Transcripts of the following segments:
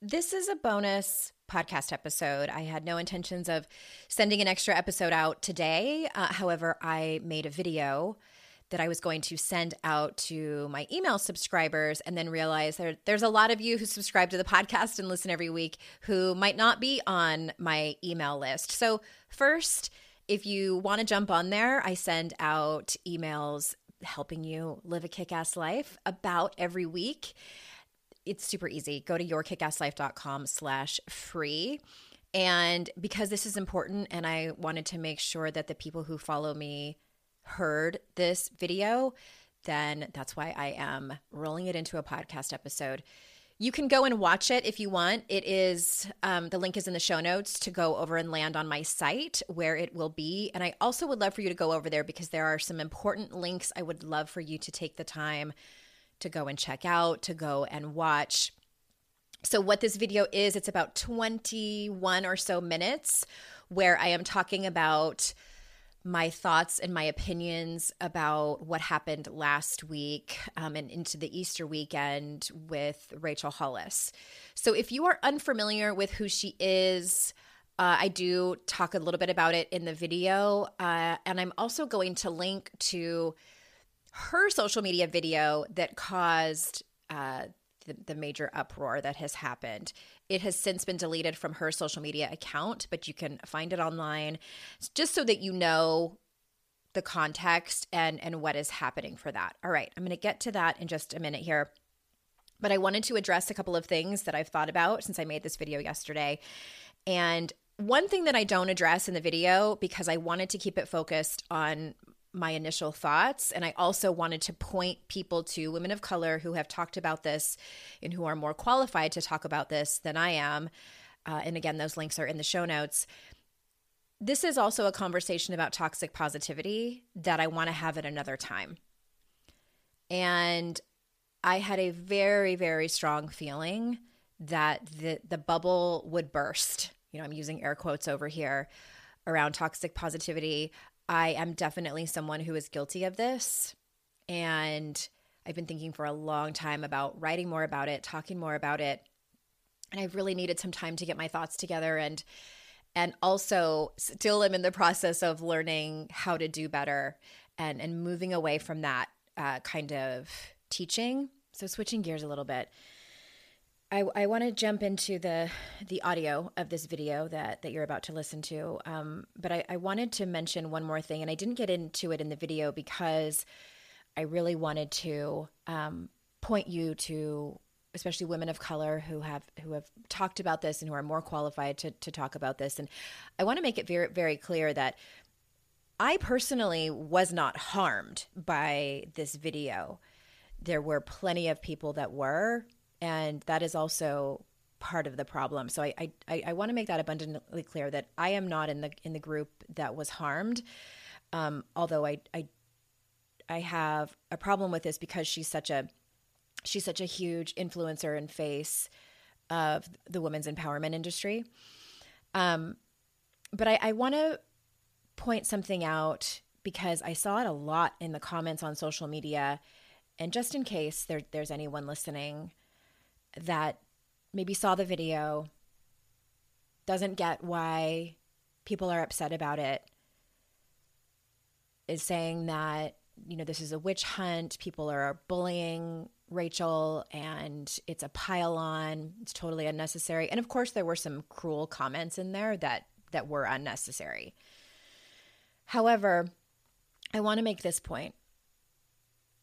This is a bonus podcast episode. I had no intentions of sending an extra episode out today. Uh, however, I made a video that I was going to send out to my email subscribers and then realized there, there's a lot of you who subscribe to the podcast and listen every week who might not be on my email list. So, first, if you want to jump on there, I send out emails helping you live a kick ass life about every week it's super easy. Go to yourkickasslife.com slash free. And because this is important and I wanted to make sure that the people who follow me heard this video, then that's why I am rolling it into a podcast episode. You can go and watch it if you want. It is, um, the link is in the show notes to go over and land on my site where it will be. And I also would love for you to go over there because there are some important links I would love for you to take the time to go and check out, to go and watch. So, what this video is, it's about 21 or so minutes where I am talking about my thoughts and my opinions about what happened last week um, and into the Easter weekend with Rachel Hollis. So, if you are unfamiliar with who she is, uh, I do talk a little bit about it in the video. Uh, and I'm also going to link to her social media video that caused uh, the, the major uproar that has happened. It has since been deleted from her social media account, but you can find it online just so that you know the context and and what is happening for that. All right, I'm going to get to that in just a minute here. But I wanted to address a couple of things that I've thought about since I made this video yesterday. And one thing that I don't address in the video because I wanted to keep it focused on my initial thoughts. And I also wanted to point people to women of color who have talked about this and who are more qualified to talk about this than I am. Uh, and again, those links are in the show notes. This is also a conversation about toxic positivity that I want to have at another time. And I had a very, very strong feeling that the, the bubble would burst. You know, I'm using air quotes over here around toxic positivity. I am definitely someone who is guilty of this. And I've been thinking for a long time about writing more about it, talking more about it. And I've really needed some time to get my thoughts together and and also still am in the process of learning how to do better and and moving away from that uh, kind of teaching. So switching gears a little bit. I, I want to jump into the the audio of this video that that you're about to listen to, um, but I, I wanted to mention one more thing, and I didn't get into it in the video because I really wanted to um, point you to, especially women of color who have who have talked about this and who are more qualified to to talk about this, and I want to make it very very clear that I personally was not harmed by this video. There were plenty of people that were, and that is also part of the problem. So I I, I want to make that abundantly clear that I am not in the in the group that was harmed. Um, although I I I have a problem with this because she's such a she's such a huge influencer and face of the women's empowerment industry. Um, but I, I want to point something out because I saw it a lot in the comments on social media. And just in case there, there's anyone listening that maybe saw the video, doesn't get why people are upset about it, is saying that, you know, this is a witch hunt, people are bullying Rachel and it's a pile on, it's totally unnecessary. And of course there were some cruel comments in there that that were unnecessary. However, I want to make this point.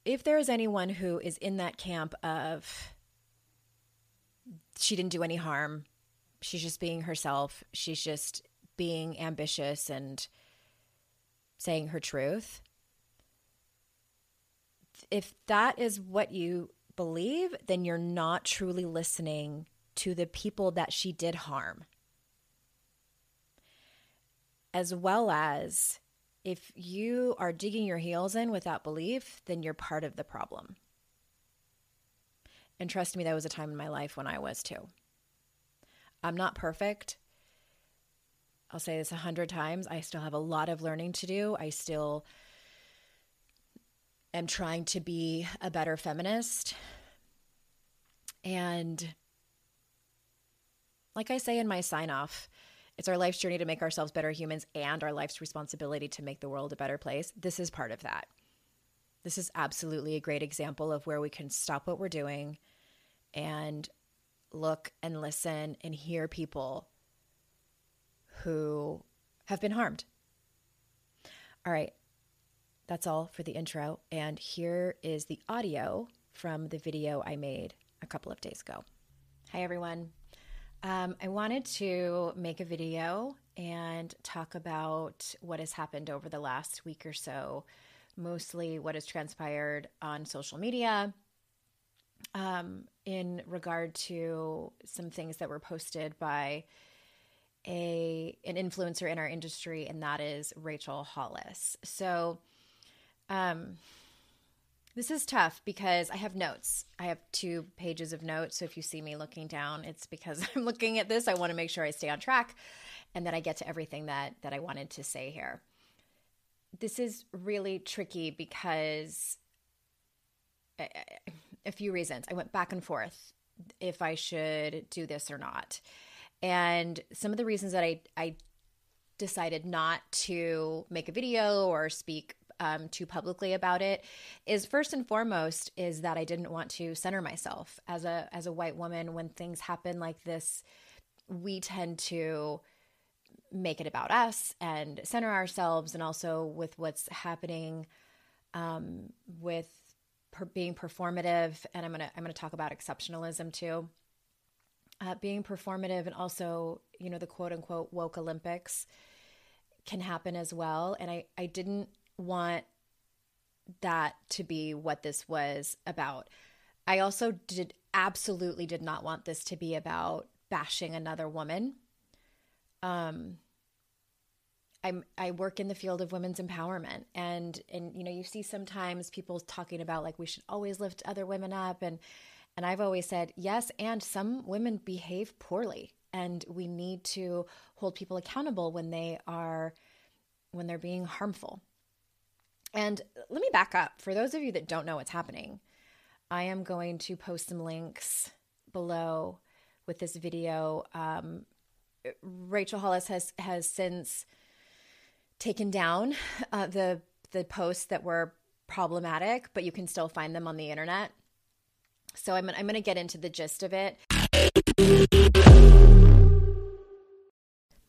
If there is anyone who is in that camp of she didn't do any harm, she's just being herself, she's just being ambitious and saying her truth. If that is what you believe, then you're not truly listening to the people that she did harm. As well as if you are digging your heels in without belief, then you're part of the problem. And trust me, that was a time in my life when I was too. I'm not perfect. I'll say this a hundred times. I still have a lot of learning to do. I still am trying to be a better feminist. And like I say in my sign off, it's our life's journey to make ourselves better humans and our life's responsibility to make the world a better place. This is part of that. This is absolutely a great example of where we can stop what we're doing and look and listen and hear people who have been harmed. All right, that's all for the intro. And here is the audio from the video I made a couple of days ago. Hi, everyone. Um, I wanted to make a video and talk about what has happened over the last week or so, mostly what has transpired on social media um, in regard to some things that were posted by a an influencer in our industry, and that is Rachel Hollis. So, um, this is tough because I have notes. I have two pages of notes. So if you see me looking down, it's because I'm looking at this. I want to make sure I stay on track and that I get to everything that that I wanted to say here. This is really tricky because a few reasons. I went back and forth if I should do this or not. And some of the reasons that I I decided not to make a video or speak um, too publicly about it is first and foremost is that I didn't want to center myself as a as a white woman when things happen like this. We tend to make it about us and center ourselves, and also with what's happening um, with per- being performative. And I'm gonna I'm gonna talk about exceptionalism too. Uh, being performative and also you know the quote unquote woke Olympics can happen as well. And I I didn't want that to be what this was about. I also did absolutely did not want this to be about bashing another woman. Um I'm I work in the field of women's empowerment and and you know you see sometimes people talking about like we should always lift other women up and and I've always said yes and some women behave poorly and we need to hold people accountable when they are when they're being harmful. And let me back up. For those of you that don't know what's happening, I am going to post some links below with this video. Um, Rachel Hollis has has since taken down uh, the the posts that were problematic, but you can still find them on the internet. So I'm I'm going to get into the gist of it.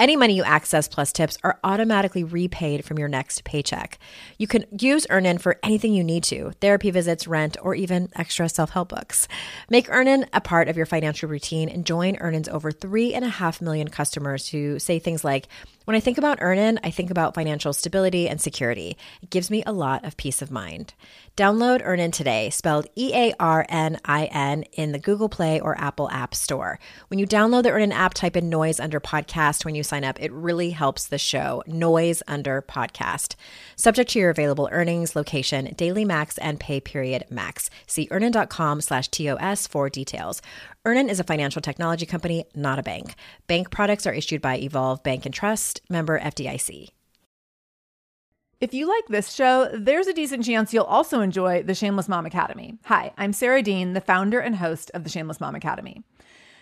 Any money you access plus tips are automatically repaid from your next paycheck. You can use Earnin for anything you need to therapy visits, rent, or even extra self help books. Make Earnin a part of your financial routine and join Earnin's over 3.5 million customers who say things like, when I think about Earnin, I think about financial stability and security. It gives me a lot of peace of mind. Download Earnin today, spelled E A R N I N, in the Google Play or Apple App Store. When you download the Earnin app, type in noise under podcast when you sign up. It really helps the show. Noise under podcast. Subject to your available earnings, location, daily max, and pay period max. See earnin.com slash TOS for details. Earnin is a financial technology company, not a bank. Bank products are issued by Evolve Bank and Trust, member FDIC. If you like this show, there's a decent chance you'll also enjoy the Shameless Mom Academy. Hi, I'm Sarah Dean, the founder and host of the Shameless Mom Academy.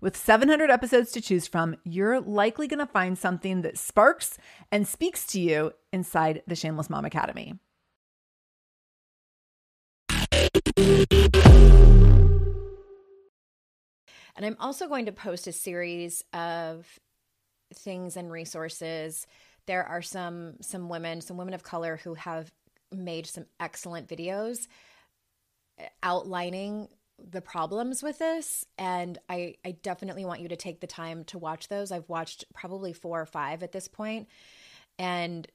With 700 episodes to choose from, you're likely going to find something that sparks and speaks to you inside the Shameless Mom Academy. And I'm also going to post a series of things and resources. There are some some women, some women of color who have made some excellent videos outlining the problems with this and I I definitely want you to take the time to watch those. I've watched probably 4 or 5 at this point and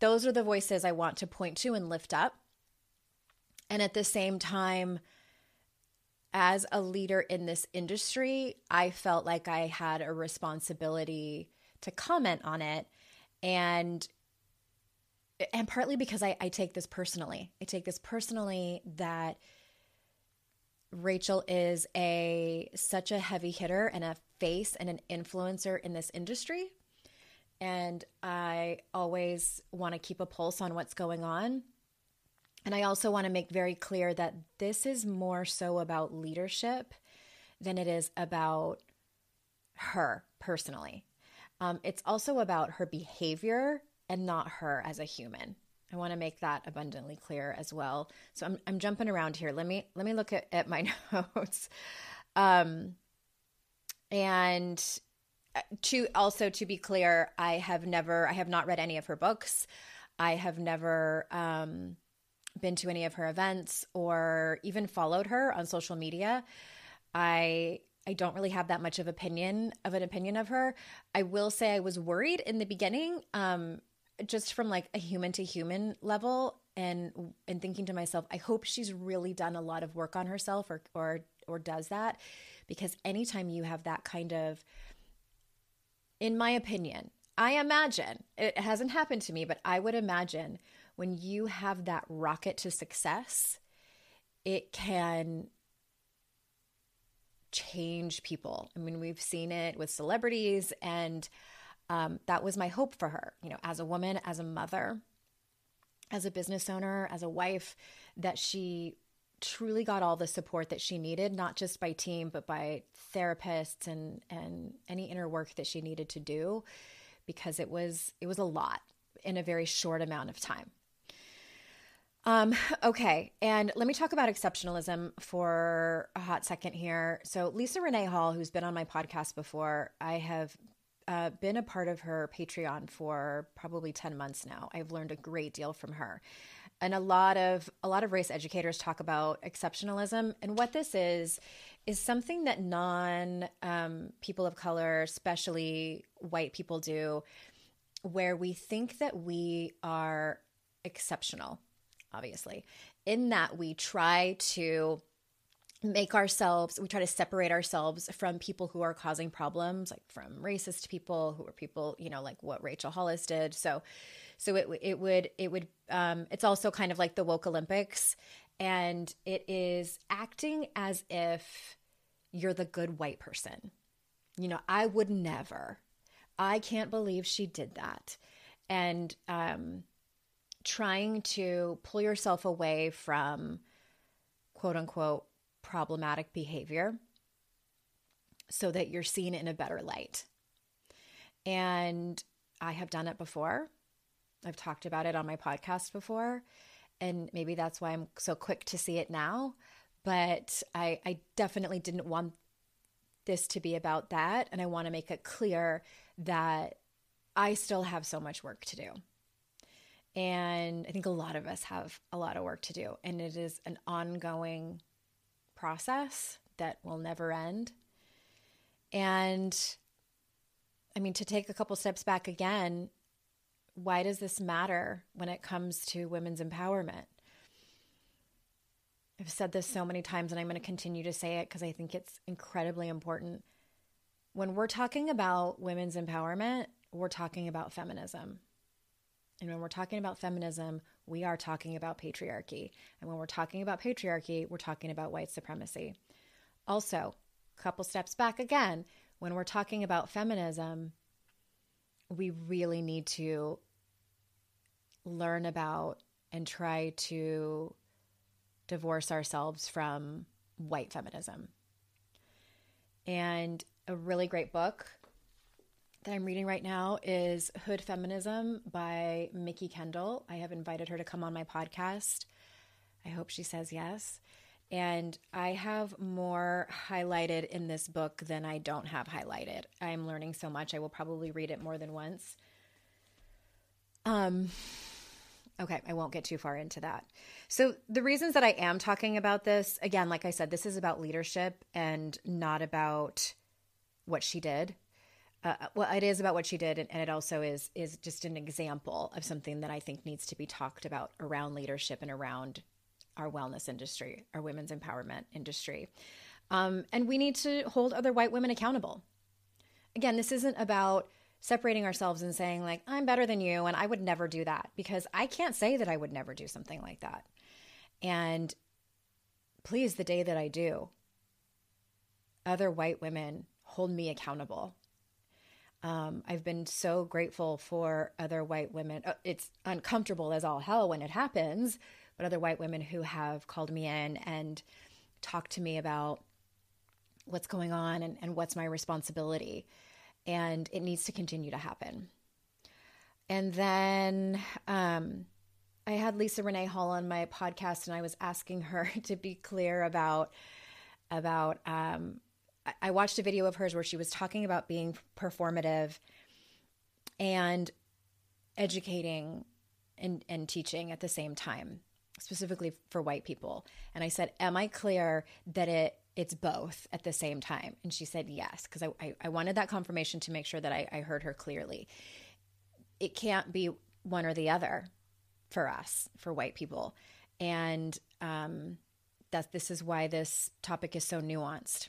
those are the voices I want to point to and lift up. And at the same time as a leader in this industry, I felt like I had a responsibility to comment on it and and partly because I, I take this personally. I take this personally that Rachel is a such a heavy hitter and a face and an influencer in this industry. And I always want to keep a pulse on what's going on. And I also want to make very clear that this is more so about leadership than it is about her personally. Um, it's also about her behavior and not her as a human. I want to make that abundantly clear as well. So I'm I'm jumping around here. Let me let me look at, at my notes. Um and uh, to also to be clear, I have never I have not read any of her books. I have never um been to any of her events or even followed her on social media. I I don't really have that much of opinion of an opinion of her. I will say I was worried in the beginning um just from like a human to human level and and thinking to myself i hope she's really done a lot of work on herself or or or does that. Because anytime you have that kind of in my opinion i imagine it hasn't happened to me but i would imagine when you have that rocket to success it can change people. I mean we've seen it with celebrities and um, that was my hope for her, you know, as a woman, as a mother, as a business owner, as a wife, that she truly got all the support that she needed, not just by team, but by therapists and and any inner work that she needed to do, because it was it was a lot in a very short amount of time. Um, okay, and let me talk about exceptionalism for a hot second here. So, Lisa Renee Hall, who's been on my podcast before, I have uh, been a part of her Patreon for probably 10 months now. I've learned a great deal from her. And a lot of a lot of race educators talk about exceptionalism, and what this is is something that non um, people of color, especially white people, do, where we think that we are exceptional obviously, in that we try to make ourselves we try to separate ourselves from people who are causing problems like from racist people who are people you know like what rachel hollis did. So so it, it would it would um, it's also kind of like the woke olympics and it is acting as if you're the good white person. You know i would never i can't believe she did that. And um, trying to pull yourself away from quote unquote problematic behavior so that you're seen in a better light. And I have done it before. I've talked about it on my podcast before. And maybe that's why I'm so quick to see it now. But I, I definitely didn't want this to be about that. And I want to make it clear that I still have so much work to do. And I think a lot of us have a lot of work to do. And it is an ongoing process that will never end. And I mean, to take a couple steps back again, why does this matter when it comes to women's empowerment? I've said this so many times and I'm going to continue to say it because I think it's incredibly important. When we're talking about women's empowerment, we're talking about feminism. And when we're talking about feminism, we are talking about patriarchy. And when we're talking about patriarchy, we're talking about white supremacy. Also, a couple steps back again, when we're talking about feminism, we really need to learn about and try to divorce ourselves from white feminism. And a really great book that I'm reading right now is Hood Feminism by Mikki Kendall. I have invited her to come on my podcast. I hope she says yes. And I have more highlighted in this book than I don't have highlighted. I'm learning so much. I will probably read it more than once. Um okay, I won't get too far into that. So the reasons that I am talking about this, again, like I said, this is about leadership and not about what she did uh, well, it is about what she did, and, and, it also is is just an example of something that I think needs to be talked about around leadership and around our wellness industry, our women's empowerment industry, um, and we need to hold other white women accountable. Again, this isn't about separating ourselves and saying like I'm better than you, and I would never do that because I can't say that I would never do something like that. And please, the day that I do, other white women hold me accountable um, I've been so grateful for other white women. Uh, it's uncomfortable as all hell when it happens, but other white women who have called me in and talked to me about what's going on and, and what's my responsibility. And it needs to continue to happen. And then um, I had Lisa Renee Hall on my podcast, and I was asking her to be clear about about um, I watched a video of hers where she was talking about being performative and educating and, and teaching at the same time, specifically for white people. And I said, Am I clear that it it's both at the same time? And she said yes, because I, I, I, wanted that confirmation to make sure that I, I heard her clearly. It can't be one or the other for us, for white people. And um, that this is why this topic is so nuanced.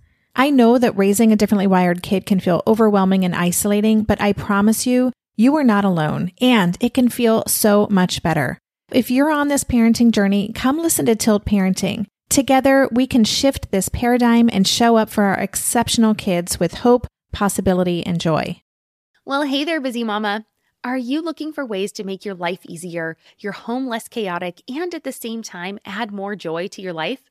I know that raising a differently wired kid can feel overwhelming and isolating, but I promise you, you are not alone and it can feel so much better. If you're on this parenting journey, come listen to Tilt Parenting. Together, we can shift this paradigm and show up for our exceptional kids with hope, possibility, and joy. Well, hey there, busy mama. Are you looking for ways to make your life easier, your home less chaotic, and at the same time add more joy to your life?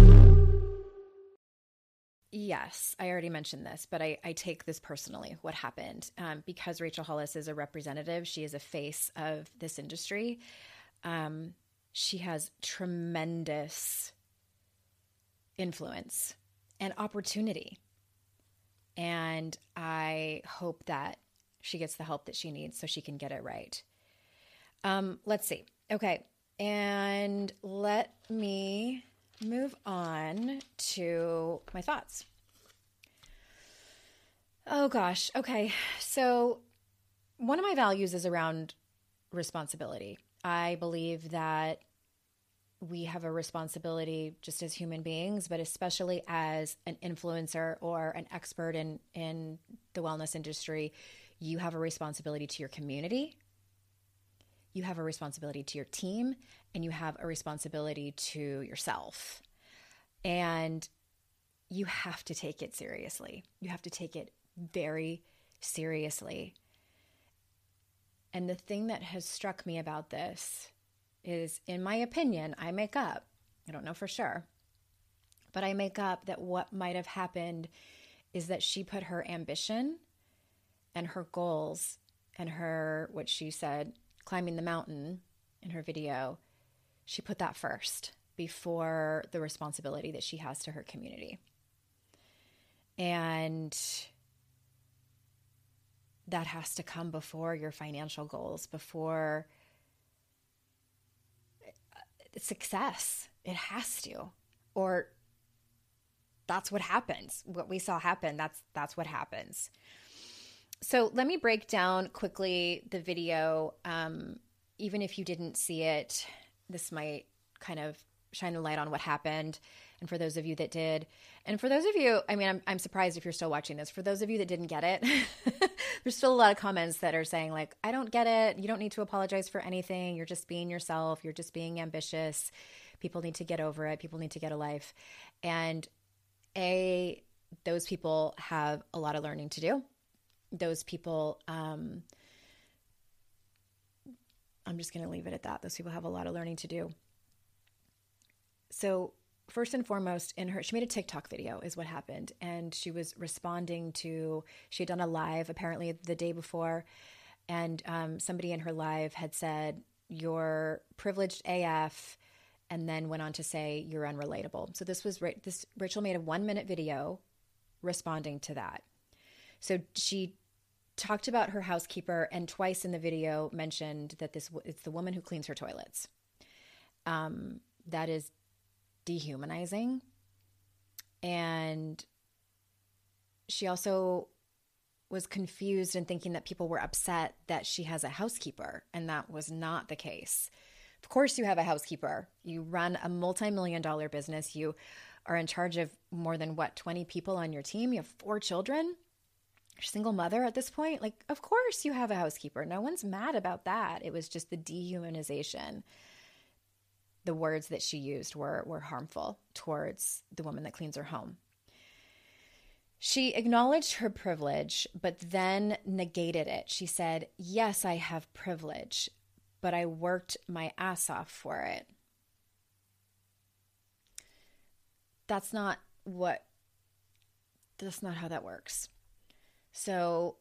Yes, I already mentioned this, but I, I take this personally. What happened? Um, because Rachel Hollis is a representative, she is a face of this industry. Um, she has tremendous influence and opportunity. And I hope that she gets the help that she needs so she can get it right. Um, let's see. Okay. And let me move on to my thoughts. Oh gosh. Okay. So, one of my values is around responsibility. I believe that we have a responsibility just as human beings, but especially as an influencer or an expert in, in the wellness industry, you have a responsibility to your community, you have a responsibility to your team, and you have a responsibility to yourself. And you have to take it seriously. You have to take it very seriously. And the thing that has struck me about this is, in my opinion, I make up, I don't know for sure, but I make up that what might have happened is that she put her ambition and her goals and her, what she said, climbing the mountain in her video, she put that first before the responsibility that she has to her community. And that has to come before your financial goals, before uh, success. It has to. Or that's what happens. What we saw happen, that's that's what happens. So let me break down quickly the video. Um, even if you didn't see it, this might kind of shine a light on what happened. And for those of you that did, and for those of you, I mean, I'm, I'm surprised if you're still watching this. For those of you that didn't get it, there's still a lot of comments that are saying, like, I don't get it. You don't need to apologize for anything. You're just being yourself. You're just being ambitious. People need to get over it. People need to get a life. And A, those people have a lot of learning to do. Those people, um, I'm just going to leave it at that. Those people have a lot of learning to do. So, first and foremost in her she made a TikTok video is what happened and she was responding to she had done a live apparently the day before and um, somebody in her live had said you're privileged AF and then went on to say you're unrelatable. So this was this Rachel made a 1 minute video responding to that. So she talked about her housekeeper and twice in the video mentioned that this it's the woman who cleans her toilets. Um, that is dehumanizing. And she also was confused and thinking that people were upset that she has a housekeeper, and that was not the case. Of course, you have a housekeeper. You run a multi million dollar business. You are in charge of more than what, 20 people on your team. You have four children. You're single mother at this point. Like, of course, you have a housekeeper. No one's mad about that. It was just the dehumanization the words that she used were were harmful towards the woman that cleans her home. She acknowledged her privilege, but then negated it. She said, Yes, I have privilege, but I worked my ass off for it. That's not what, that's not how that works. So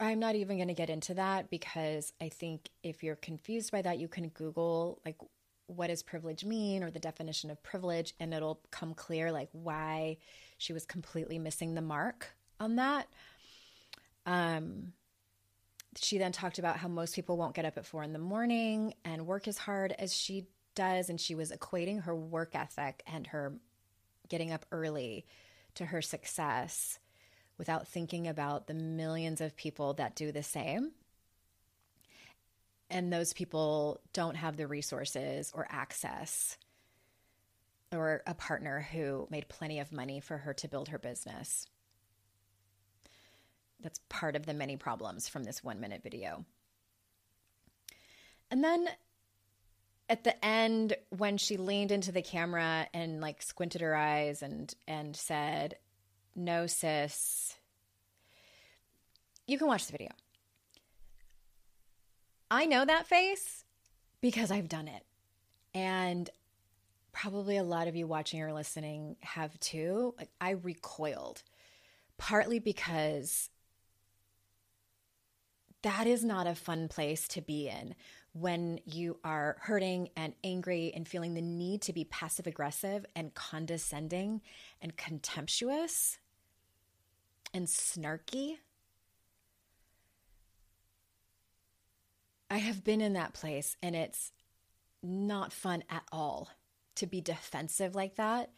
I'm not even going to get into that because I think if you're confused by that, you can Google like what does privilege mean or the definition of privilege, and it'll come clear like why she was completely missing the mark on that. Um, she then talked about how most people won't get up at four in the morning and work as hard as she does, and she was equating her work ethic and her getting up early to her success without thinking about the millions of people that do the same. And those people don't have the resources or access or a partner who made plenty of money for her to build her business. That's part of the many problems from this one minute video. And then at the end, when she leaned into the camera and like squinted her eyes and and said, "No, sis," you can watch the video. I know that face because I've done it, and probably a lot of you watching or listening have too. Like I recoiled, partly because that is not a fun place to be in when you are hurting and angry and feeling the need to be passive aggressive and condescending and contemptuous and snarky. I have been in that place and it's not fun at all to be defensive like that.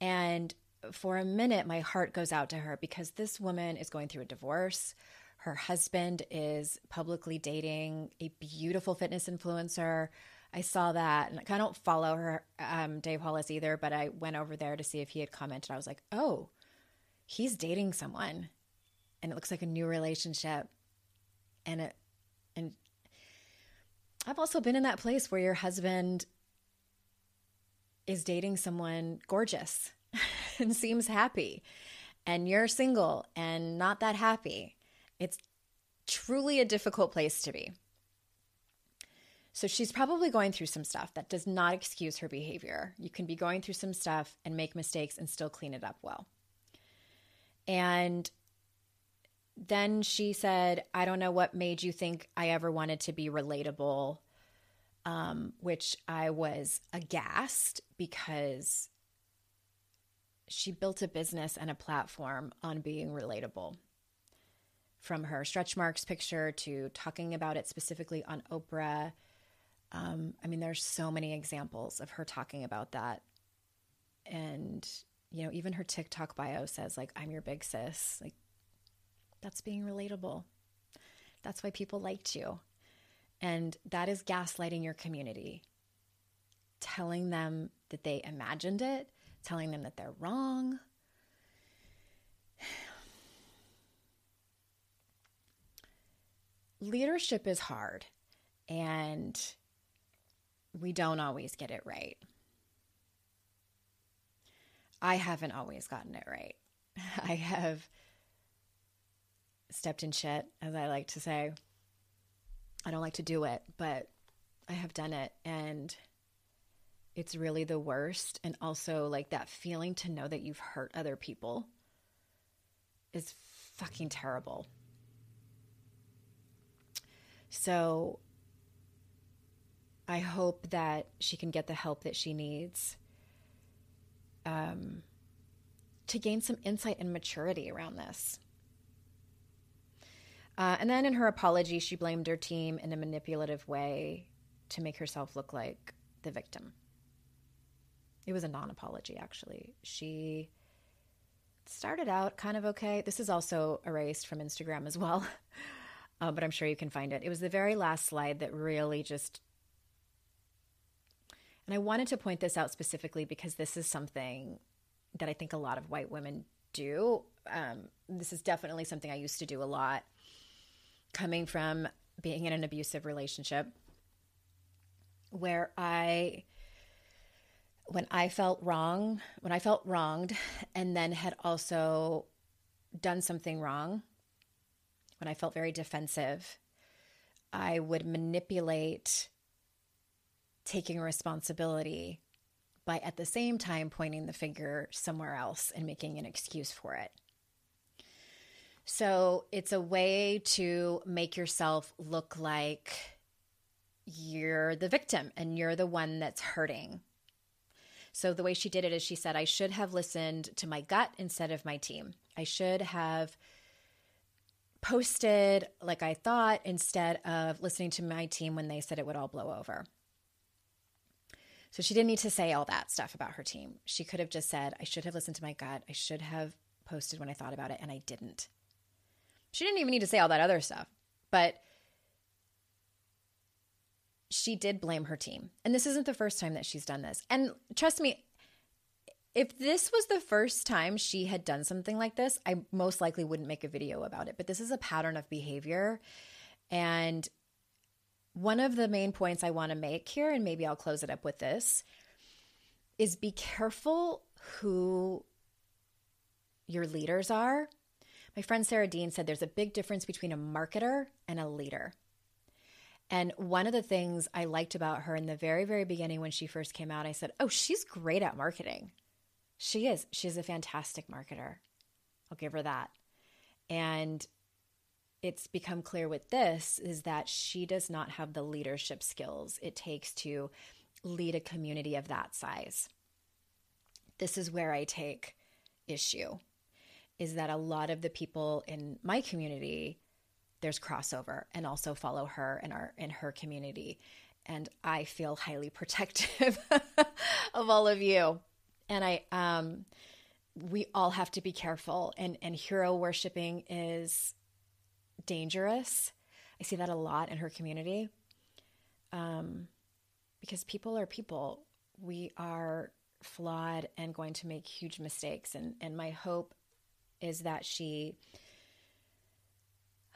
And for a minute, my heart goes out to her because this woman is going through a divorce. Her husband is publicly dating a beautiful fitness influencer. I saw that, and I don't follow her, um, Dave Hollis either, but I went over there to see if he had commented. I was like, oh, he's dating someone, and it looks like a new relationship. And it, and I've also been in that place where your husband is dating someone gorgeous and seems happy, and you're single and not that happy. It's truly a difficult place to be. So she's probably going through some stuff that does not excuse her behavior. You can be going through some stuff and make mistakes and still clean it up well. And then she said, I don't know what made you think I ever wanted to be relatable, um, which I was aghast because she built a business and a platform on being relatable from her stretch marks picture to talking about it specifically on Oprah. Um, I mean, there's so many examples of her talking about that. And, you know, even her TikTok bio says, like, I'm your big sis. Like, that's being relatable. That's why people liked you. And that is gaslighting your community, telling them that they imagined it, telling them that they're wrong, leadership is hard and we don't always get it right. I haven't always gotten it right. I have stepped in shit, as I like to say. I don't like to do it, but I have done it. And it's really the worst. And also, like that feeling to know that you've hurt other people is fucking terrible. So I hope that she can get the help that she needs um, to gain some insight and maturity around this. Uh, and then in her apology, she blamed her team in a manipulative way to make herself look like the victim. It was a non apology, actually. She started out kind of okay. This is also erased from Instagram as well. uh, but I'm sure you can find it. It was the very last slide that really just. And I wanted to point this out specifically because this is something that I think a lot of white women do. Um, this is definitely something I used to do a lot coming from being in an abusive relationship where I when I felt wrong, when I felt wronged and then had also done something wrong, when I felt very defensive, I would manipulate taking responsibility by at the same time pointing the finger somewhere else and making an excuse for it. So it's a way to make yourself look like you're the victim and you're the one that's hurting. So the way she did it is she said, I should have listened to my gut instead of my team. I should have posted like I thought instead of listening to my team when they said it would all blow over. So she didn't need to say all that stuff about her team. She could have just said, I should have listened to my gut. I should have posted when I thought about it, and I didn't. She didn't even need to say all that other stuff, but she did blame her team. And this isn't the first time that she's done this. And trust me, if this was the first time she had done something like this, I most likely wouldn't make a video about it. But this is a pattern of behavior. And one of the main points I want to make here, and maybe I'll close it up with this, is be careful who your leaders are my friend Sarah Dean said there's a big difference between a marketer and a leader. And one of the things I liked about her in the very, very beginning when she first came out, I said, Oh, she's great at marketing. She is. She's a fantastic marketer. I'll give her that. And it's become clear with this is that she does not have the leadership skills it takes to lead a community of that size. This is where I take issue is that a lot of the people in my community there's crossover and also follow her in our in her community. And I feel highly protective of all of you. And I um we all have to be careful. And and hero worshiping is dangerous. I see that a lot in her community. Um because people are people. We are flawed and going to make huge mistakes and and my hope is that she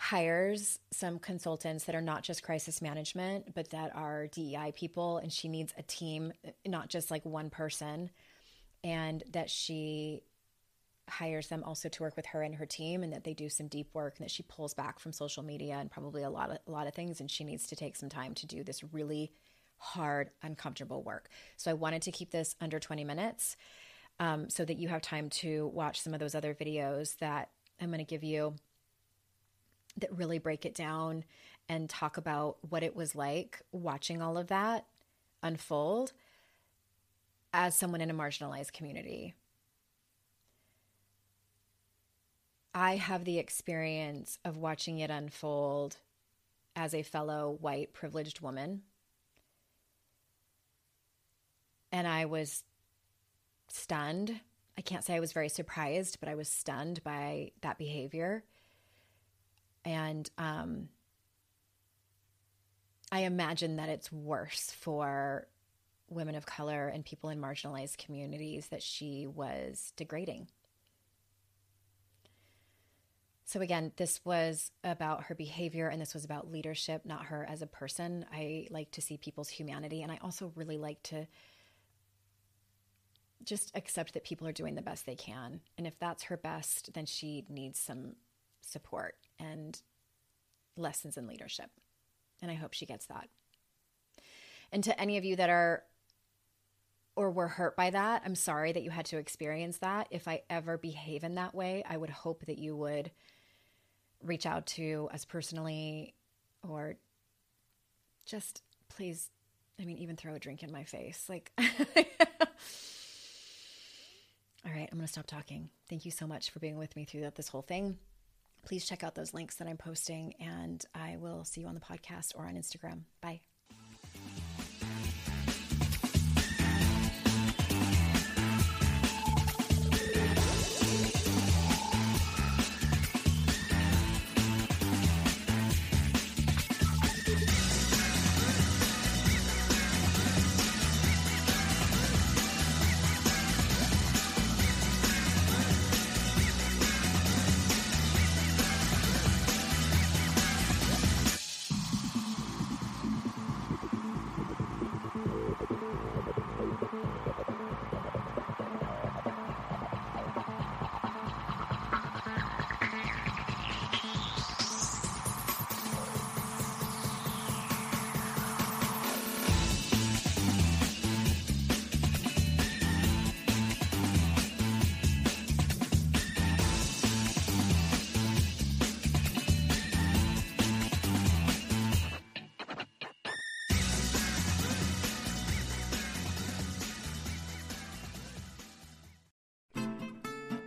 hires some consultants that are not just crisis management, but that are DEI people. And she needs a team, not just like one person. And that she hires them also to work with her and her team and that they do some deep work and that she pulls back from social media and probably a lot of a lot of things and she needs to take some time to do this really hard uncomfortable work. So I wanted to keep this under 20 minutes um, so that you have time to watch some of those other videos that I'm going to give you that really break it down and talk about what it was like watching all of that unfold as someone in a marginalized community. I have the experience of watching it unfold as a fellow white privileged woman. And I was stunned. I can't say I was very surprised, but I was stunned by that behavior. And um, I imagine that it's worse for women of color and people in marginalized communities that she was degrading. So, again, this was about her behavior and this was about leadership, not her as a person. I like to see people's humanity. And I also really like to just accept that people are doing the best they can. And if that's her best, then she needs some support and lessons in leadership. And I hope she gets that. And to any of you that are or were hurt by that, I'm sorry that you had to experience that. If I ever behave in that way, I would hope that you would reach out to us personally or just please, I mean, even throw a drink in my face. Like, All right, I'm going to stop talking. Thank you so much for being with me throughout this whole thing. Please check out those links that I'm posting, and I will see you on the podcast or on Instagram. Bye.